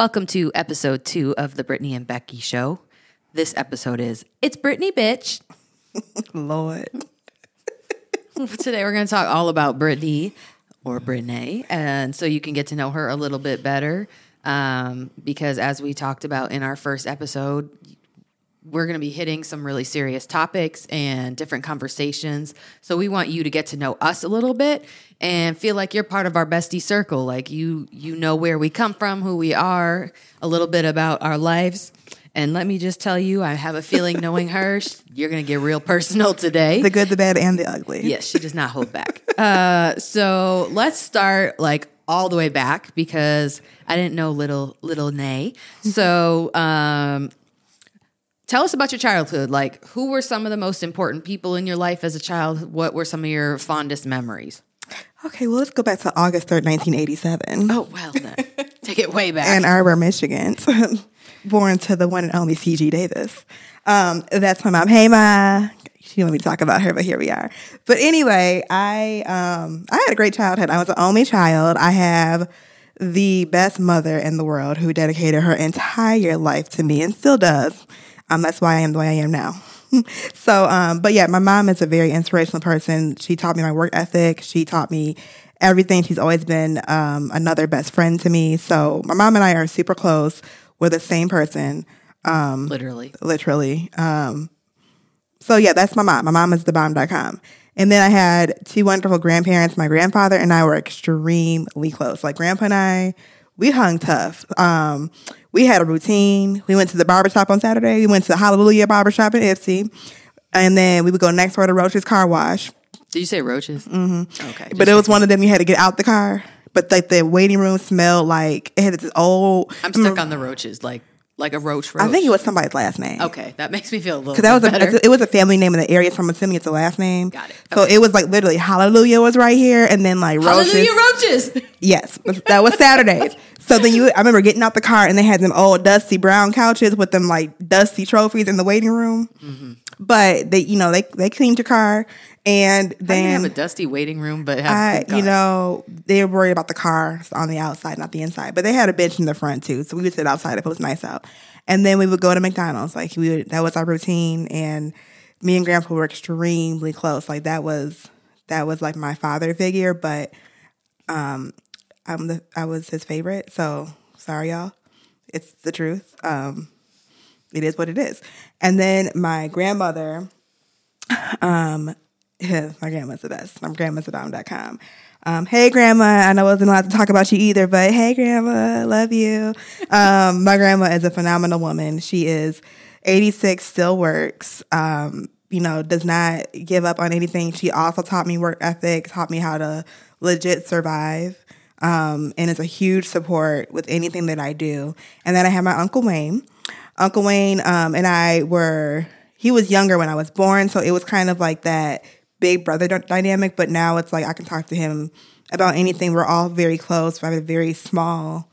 Welcome to episode two of the Brittany and Becky show. This episode is It's Brittany, bitch. Lord. Today we're going to talk all about Brittany or Brittnae, and so you can get to know her a little bit better. Um, because as we talked about in our first episode, we're going to be hitting some really serious topics and different conversations. So we want you to get to know us a little bit and feel like you're part of our bestie circle. Like you you know where we come from, who we are, a little bit about our lives. And let me just tell you, I have a feeling knowing her, you're going to get real personal today. The good, the bad, and the ugly. Yes, she does not hold back. Uh, so let's start like all the way back because I didn't know little little Nay. So um, tell us about your childhood. Like, who were some of the most important people in your life as a child? What were some of your fondest memories? Okay, well, let's go back to August 3rd, 1987. Oh well, then take it way back. Ann Arbor, Michigan. Born to the one and only C.G. Davis. Um, that's my mom. Hey, Ma. She didn't want me to talk about her, but here we are. But anyway, I um, I had a great childhood. I was the only child. I have the best mother in the world who dedicated her entire life to me and still does. Um, that's why I am the way I am now. so, um, but yeah, my mom is a very inspirational person. She taught me my work ethic. She taught me everything. She's always been um, another best friend to me. So, my mom and I are super close. We're the same person. Um, literally, literally. Um, so yeah, that's my mom. My mom is thebomb.com. And then I had two wonderful grandparents. My grandfather and I were extremely close. Like grandpa and I, we hung tough. Um, we had a routine. We went to the barbershop on Saturday. We went to the Hallelujah barbershop in Ypsi. And then we would go next door to Roach's car wash. Did you say roaches? Mm-hmm. Okay. But it was one of them you had to get out the car. But like the waiting room smelled like it had this old. I'm stuck on the roaches, like like a roach. roach. I think it was somebody's last name. Okay, that makes me feel a little. Because that was better. a, it was a family name in the area, so I'm assuming it's a last name. Got it. So Okay. it was like literally Hallelujah was right here, and then like roaches. Hallelujah roaches. Yes, that was Saturdays. so then you, I remember getting out the car, and they had them old dusty brown couches with them like dusty trophies in the waiting room. Mm-hmm. But they, you know, they they cleaned your car, and I have a dusty waiting room, but I, you know, they were worried about the car on the outside, not the inside. But they had a bench in the front too, so we would sit outside if it was nice out. And then we would go to McDonald's. Like we would, that was our routine. And me and Grandpa were extremely close. Like that was that was like my father figure. But um, I'm the I was his favorite. So sorry, y'all. It's the truth. Um, it is what it is. And then my grandmother, um, yeah, my grandma's the best. My grandma's about.com. Um, hey grandma, I know I wasn't allowed to talk about you either, but hey grandma, love you. Um, my grandma is a phenomenal woman. She is 86, still works. Um, you know, does not give up on anything. She also taught me work ethic, taught me how to legit survive. Um, and is a huge support with anything that I do. And then I have my Uncle Wayne. Uncle Wayne um, and I were, he was younger when I was born, so it was kind of like that big brother dy- dynamic, but now it's like I can talk to him about anything. We're all very close. We have a very small,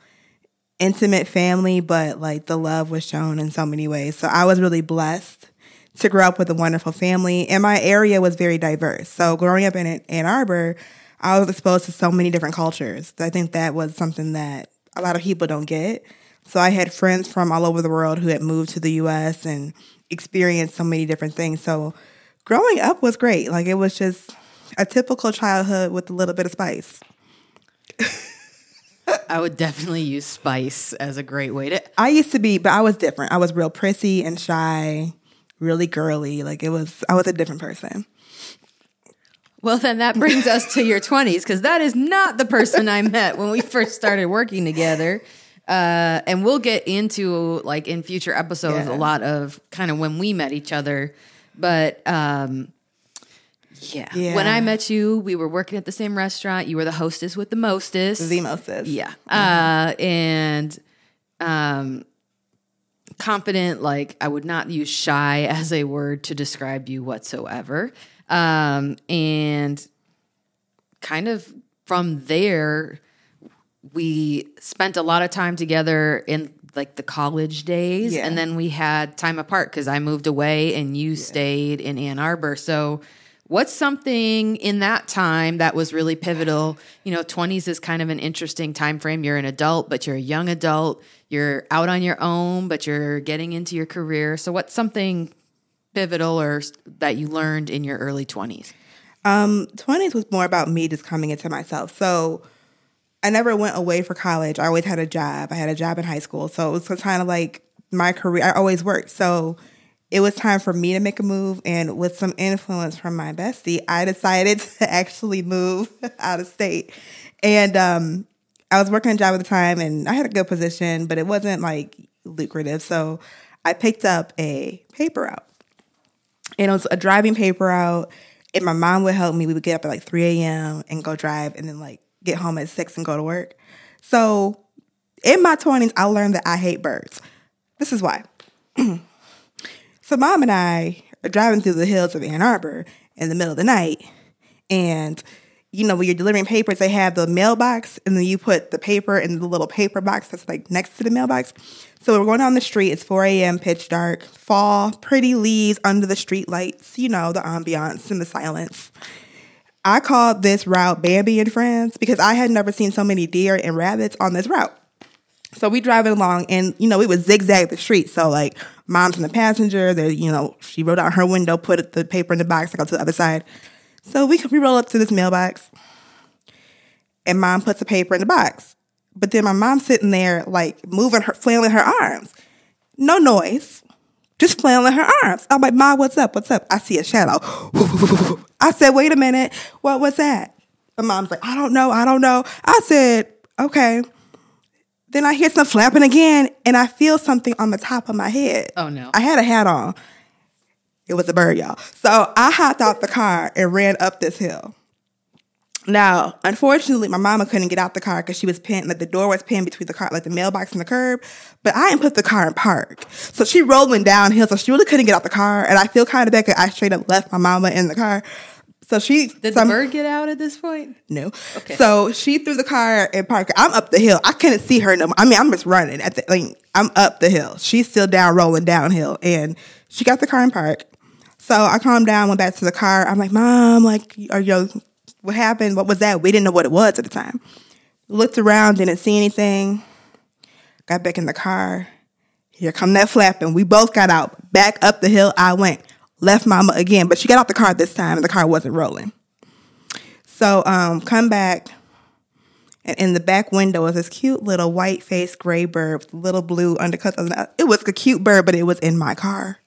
intimate family, but like the love was shown in so many ways. So I was really blessed to grow up with a wonderful family, and my area was very diverse. So growing up in Ann Arbor, I was exposed to so many different cultures. I think that was something that a lot of people don't get. So I had friends from all over the world who had moved to the US and experienced so many different things. So growing up was great. Like it was just a typical childhood with a little bit of spice. I would definitely use spice as a great way to. I used to be, but I was different. I was real prissy and shy, really girly. Like it was, I was a different person. Well, then that brings us to your 20s because that is not the person I met when we first started working together. Uh, and we'll get into like in future episodes Yeah. a lot of kind of when we met each other. But um, yeah. Yeah. when I met you, we were working at the same restaurant. You were the hostess with the mostest. The mostest. Yeah. Uh, and um, confident, like I would not use shy as a word to describe you whatsoever. Um, and kind of from there, we spent a lot of time together in like the college days. Yeah. And then we had time apart because I moved away and you stayed in Ann Arbor. So What's something in that time that was really pivotal? You know, 20s is kind of an interesting time frame. You're an adult, but you're a young adult. You're out on your own, but you're getting into your career. So what's something pivotal or that you learned in your early 20s? Um, 20s was more about me just coming into myself. So I never went away for college. I always had a job. I had a job in high school. So it was kind of like my career. I always worked. So it was time for me to make a move. And with some influence from my bestie, I decided to actually move out of state. And um, I was working a job at the time and I had a good position, but it wasn't like lucrative. So I picked up a paper route and it was a driving paper out. And my mom would help me. We would get up at like 3 a.m. and go drive and then like get home at 6 and go to work. So in my 20s, I learned that I hate birds. This is why. so mom and I are driving through the hills of Ann Arbor in the middle of the night. And you know, when you're delivering papers, they have the mailbox, and then you put the paper in the little paper box that's like next to the mailbox. So we're going down the street. It's 4 a.m., pitch dark, fall, pretty leaves under the street lights, you know, the ambiance and the silence. I called this route Bambi and Friends because I had never seen so many deer and rabbits on this route. So we driving along, and you know, we would zigzag the street. So like, mom's in the passenger. There, you know, she rolled out her window, put the paper in the box, I go to the other side. So we we roll up to this mailbox, and mom puts a paper in the box. But then my mom's sitting there like moving her, flailing her arms, no noise, just flailing her arms. I'm like, Mom, what's up? What's up? I see a shadow. I said, wait a minute, what was that? My mom's like, I don't know, I don't know. I said, okay. Then I hear some flapping again, and I feel something on the top of my head. Oh, no. I had a hat on. It was a bird, y'all. So I hopped out the car and ran up this hill. Now, unfortunately, my mama couldn't get out the car because she was pinned, like the door was pinned between the car, like the mailbox and the curb. But I didn't put the car in park. So she rolling downhill, so she really couldn't get out the car. And I feel kind of bad because I straight up left my mama in the car. So she Did some- the bird get out at this point? no. Okay. So she threw the car in park. I'm up the hill. I couldn't see her no more. I mean, I'm just running at the like I'm up the hill. She's still down rolling downhill. And she got the car in park. So I calmed down, went back to the car. I'm like, Mom, like, are you what happened? What was that? We didn't know what it was at the time. Looked around, didn't see anything. Got back in the car. Here come that flapping. We both got out. Back up the hill I went. Left mama again, but she got out the car this time and the car wasn't rolling. So um come back and in the back window was this cute little white faced gray bird with little blue undercuts. It was a cute bird, but it was in my car.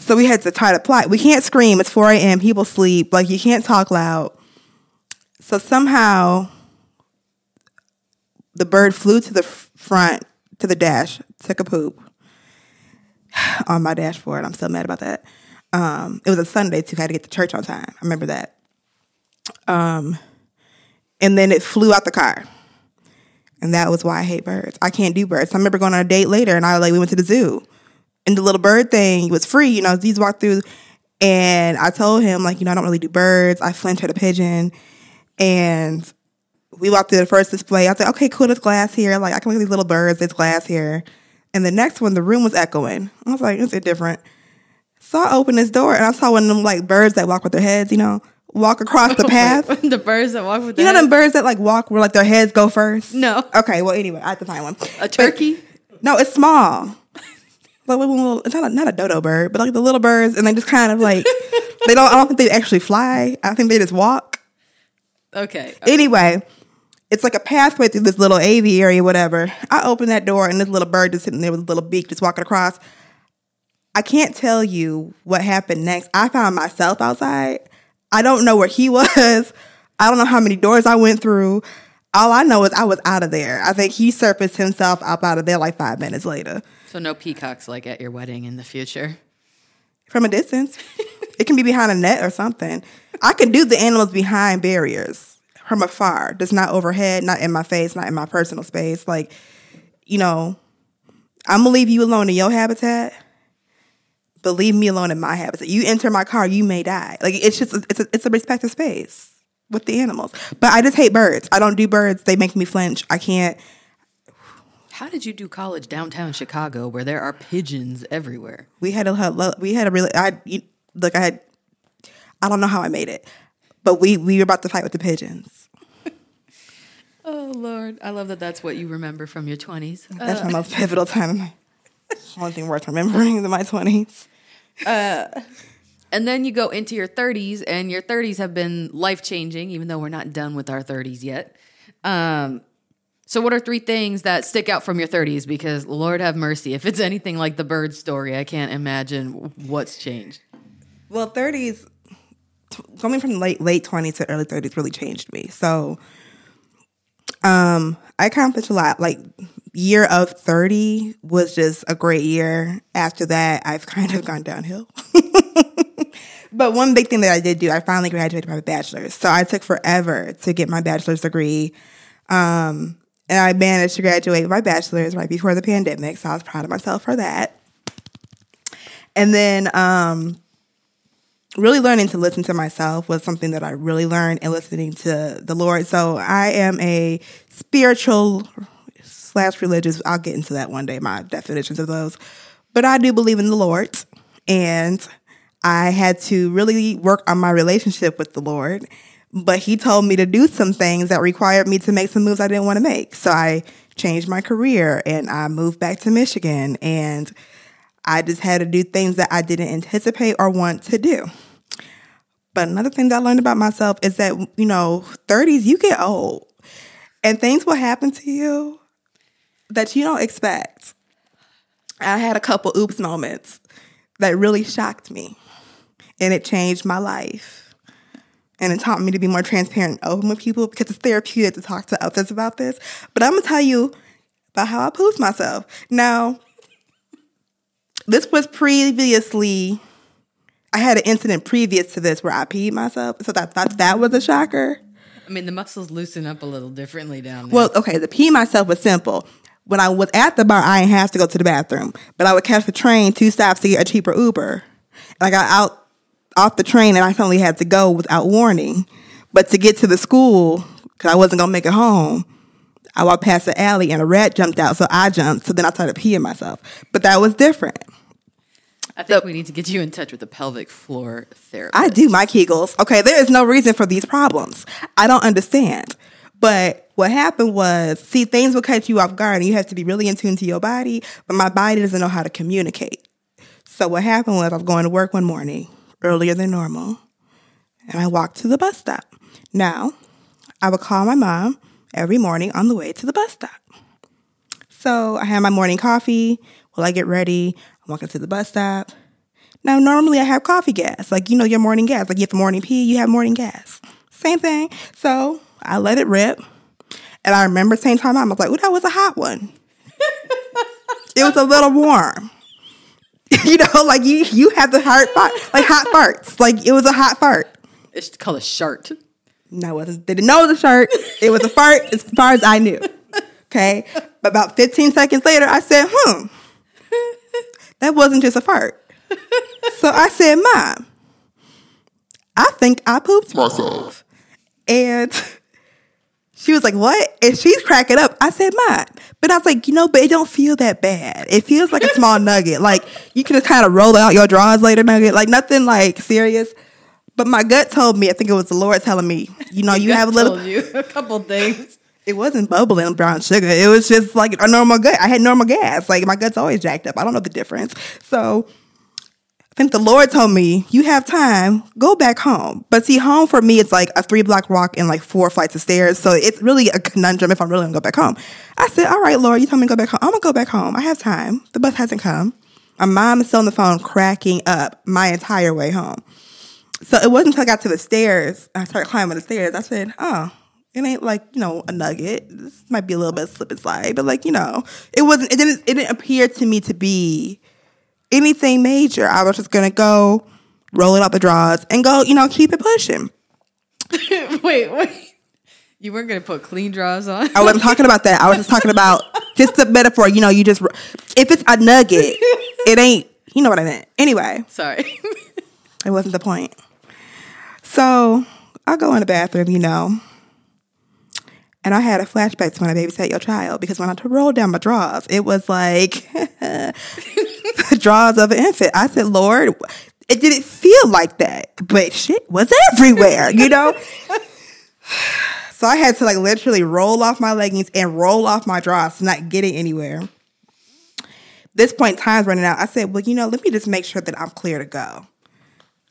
So we had to try to plot. We can't scream. It's 4 a.m. People sleep. Like you can't talk loud. So somehow the bird flew to the front, to the dash, took a poop on my dashboard. I'm still mad about that. Um, it was a Sunday too. I had to get to church on time. I remember that. Um, and then it flew out the car. And that was why I hate birds. I can't do birds. I remember going on a date later and I like we went to the zoo. And the little bird thing was free, you know, these walked through and I told him, like, you know, I don't really do birds. I flinch at a pigeon. And we walked through the first display. I was like, okay, cool, there's glass here. Like, I can look at these little birds, there's glass here. And the next one, the room was echoing. I was like, is it different? So I opened this door and I saw one of them like birds that walk with their heads, you know, walk across the path. the birds that walk with You know them birds that like walk where like their heads go first? No. Okay, well anyway, I have to find one. A turkey? No, it's small. Like little, it's not a, not a dodo bird, but like the little birds, and they just kind of like they don't. I don't think they actually fly. I think they just walk. Okay. Anyway, it's like a pathway through this little aviary, whatever. I open that door, and this little bird just sitting there with a little beak, just walking across. I can't tell you what happened next. I found myself outside. I don't know where he was. I don't know how many doors I went through. All I know is I was out of there. I think he surfaced himself up out of there like five minutes later. So no peacocks like at your wedding in the future. From a distance. it can be behind a net or something. I can do the animals behind barriers from afar, just not overhead, not in my face, not in my personal space. Like, you know, I'm gonna leave you alone in your habitat, but leave me alone in my habitat. You enter my car, you may die. Like it's just it's a, it's a respective space with the animals. But I just hate birds. I don't do birds. They make me flinch. I can't. How did you do college downtown Chicago where there are pigeons everywhere? we had a we had a really I look I had I don't know how I made it, but we we were about to fight with the pigeons. Oh Lord, I love that. That's what you remember from your twenties. That's my most pivotal time. my- One thing worth remembering in my twenties. And then you go into your 30s, and your 30s have been life changing, even though we're not done with our 30s yet. Um, so, what are three things that stick out from your 30s? Because Lord have mercy, if it's anything like the bird story, I can't imagine what's changed. Well, thirties, coming from late late twenties to early thirties, really changed me. So, um, I accomplished a lot. Like year of thirty was just a great year. After that, I've kind of gone downhill. but one big thing that I did do, I finally graduated my bachelor's. So I took forever to get my bachelor's degree. Um, and I managed to graduate my bachelor's right before the pandemic. So I was proud of myself for that. And then um, really learning to listen to myself was something that I really learned in listening to the Lord. So I am a spiritual slash religious. I'll get into that one day, my definitions of those. But I do believe in the Lord. And I had to really work on my relationship with the Lord. But he told me to do some things that required me to make some moves I didn't want to make. So I changed my career and I moved back to Michigan and I just had to do things that I didn't anticipate or want to do. But another thing that I learned about myself is that, you know, 30s, you get old and things will happen to you that you don't expect. I had a couple oops moments that really shocked me and it changed my life. And it taught me to be more transparent and open with people because it's therapeutic to talk to others about this. But I'm gonna tell you about how I pooped myself. Now, this was previously I had an incident previous to this where I peed myself, so I thought that was a shocker. I mean, the muscles loosen up a little differently down there. Well, okay, the pee myself was simple. When I was at the bar, I didn't have to go to the bathroom, but I would catch the train two stops to get a cheaper Uber. And I got out off the train and I suddenly had to go without warning. But to get to the school, because I wasn't gonna make it home, I walked past the alley and a rat jumped out, so I jumped. So then I started peeing myself. But that was different. I think we need to get you in touch with a pelvic floor therapist. I do my Kegels. Okay, there is no reason for these problems. I don't understand. But what happened was, see, things will catch you off guard and you have to be really in tune to your body, but my body doesn't know how to communicate. So what happened was I was going to work one morning earlier than normal and I walked to the bus stop. Now, I would call my mom every morning on the way to the bus stop. So I had my morning coffee. While I get ready, I'm walking to the bus stop. Now, normally I have coffee gas, like you know your morning gas. Like you have morning pee, you have morning gas. Same thing. So I let it rip, and I remember my mom, I was like, "Oh, that was a hot one. it was a little warm." you know, like you you have the heart fart, like hot farts. Like it was a hot fart. It's called a shart. No, it wasn't. They didn't know it was a shirt. It was a fart as far as I knew. Okay. About 15 seconds later, I said, hmm, that wasn't just a fart. So I said, Mom, I think I pooped myself. And she was like, What? And she's cracking up. I said, Mom. But I was like, You know, but it don't feel that bad. It feels like a small nugget. Like you can just kind of roll out your drawers later nugget. Like nothing like serious. But my gut told me, I think it was the Lord telling me, you know, you have a little Told you a couple things. it wasn't bubbling brown sugar. It was just like a normal gut. I had normal gas. Like my gut's always jacked up. I don't know the difference. So think the Lord told me, you have time, go back home. But see, home for me, it's like a three block walk and like four flights of stairs. So it's really a conundrum if I'm really gonna go back home. I said, all right, Lord, you told me to go back home. I'm gonna go back home. I have time. The bus hasn't come. My mom is still on the phone cracking up my entire way home. So it wasn't until I got to the stairs, I started climbing the stairs. I said, "Oh, it ain't like you know a nugget. This might be a little bit slip and slide, but like you know, it wasn't. It didn't. It didn't appear to me to be anything major. I was just gonna go roll it out the drawers and go, you know, keep it pushing. wait, wait. You weren't gonna put clean drawers on. I wasn't talking about that. I was just talking about just the metaphor. You know, you just if it's a nugget, it ain't. You know what I meant. Anyway, Sorry. It wasn't the point. So I go in the bathroom, you know, and I had a flashback to when I babysat your child because when I rolled down my drawers, it was like the drawers of an infant. I said, Lord, it didn't feel like that, but shit was everywhere, you know? so I had to like literally roll off my leggings and roll off my drawers, not getting anywhere. This point, time's running out. I said, well, you know, let me just make sure that I'm clear to go.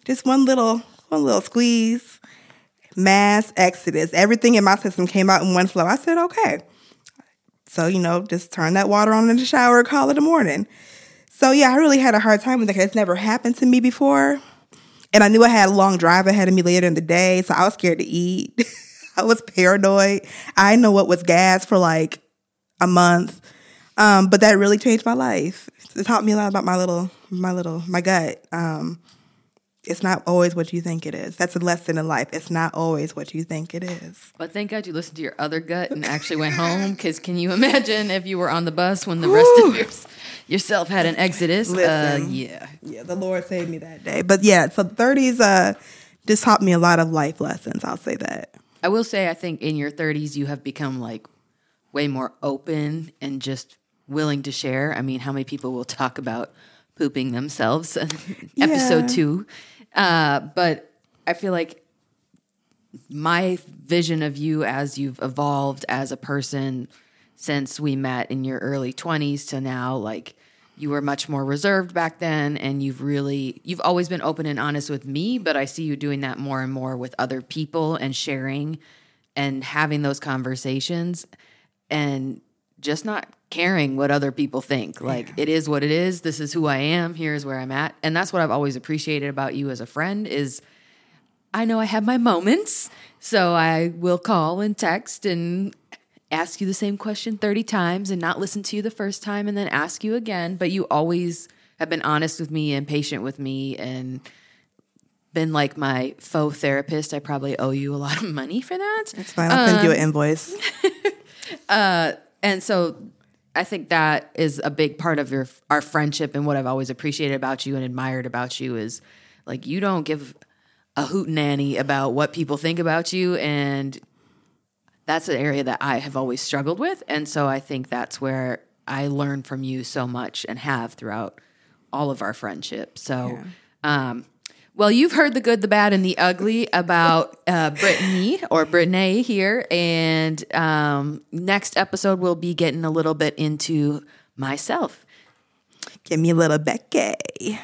Just one little, one little squeeze, mass exodus. Everything in my system came out in one flow. I said, okay. So, you know, just turn that water on in the shower, call it a morning. So yeah, I really had a hard time with that. It's never happened to me before. And I knew I had a long drive ahead of me later in the day, so I was scared to eat. I was paranoid. I know what was gas for like a month. Um, but that really changed my life. It taught me a lot about my little, my little, my gut. Um, it's not always what you think it is. That's a lesson in life. It's not always what you think it is. But thank God you listened to your other gut and actually went home. Because can you imagine if you were on the bus when the rest of your, yourself had an exodus? Uh, yeah. Yeah, the Lord saved me that day. But yeah, so 30s uh, just taught me a lot of life lessons. I'll say that. I will say, I think in your 30s, you have become like way more open and just willing to share. I mean, how many people will talk about pooping themselves? Episode two. Uh, but I feel like my vision of you as you've evolved as a person since we met in your early 20s to now, like, you were much more reserved back then and you've really you've always been open and honest with me but i see you doing that more and more with other people and sharing and having those conversations. And just not caring what other people think like it is what it is this is who i am here's where i'm at and that's what i've always appreciated about you as a friend is i know i have my moments so i will call and text and ask you the same question 30 times and not listen to you the first time and then ask you again. But you always have been honest with me and patient with me and been like my faux therapist. I probably owe you a lot of money for that. It's fine. I'll send you an um, invoice. Uh, And so I think that is a big part of your our friendship and what I've always appreciated about you and admired about you is like you don't give a hoot nanny about what people think about you and that's an area that I have always struggled with. And so I think that's where I learn from you so much and have throughout all of our friendship. So, um, well, you've heard the good, the bad, and the ugly about uh, Brittany or Brittnae here. And um, next episode, we'll be getting a little bit into myself. Give me a little Becky.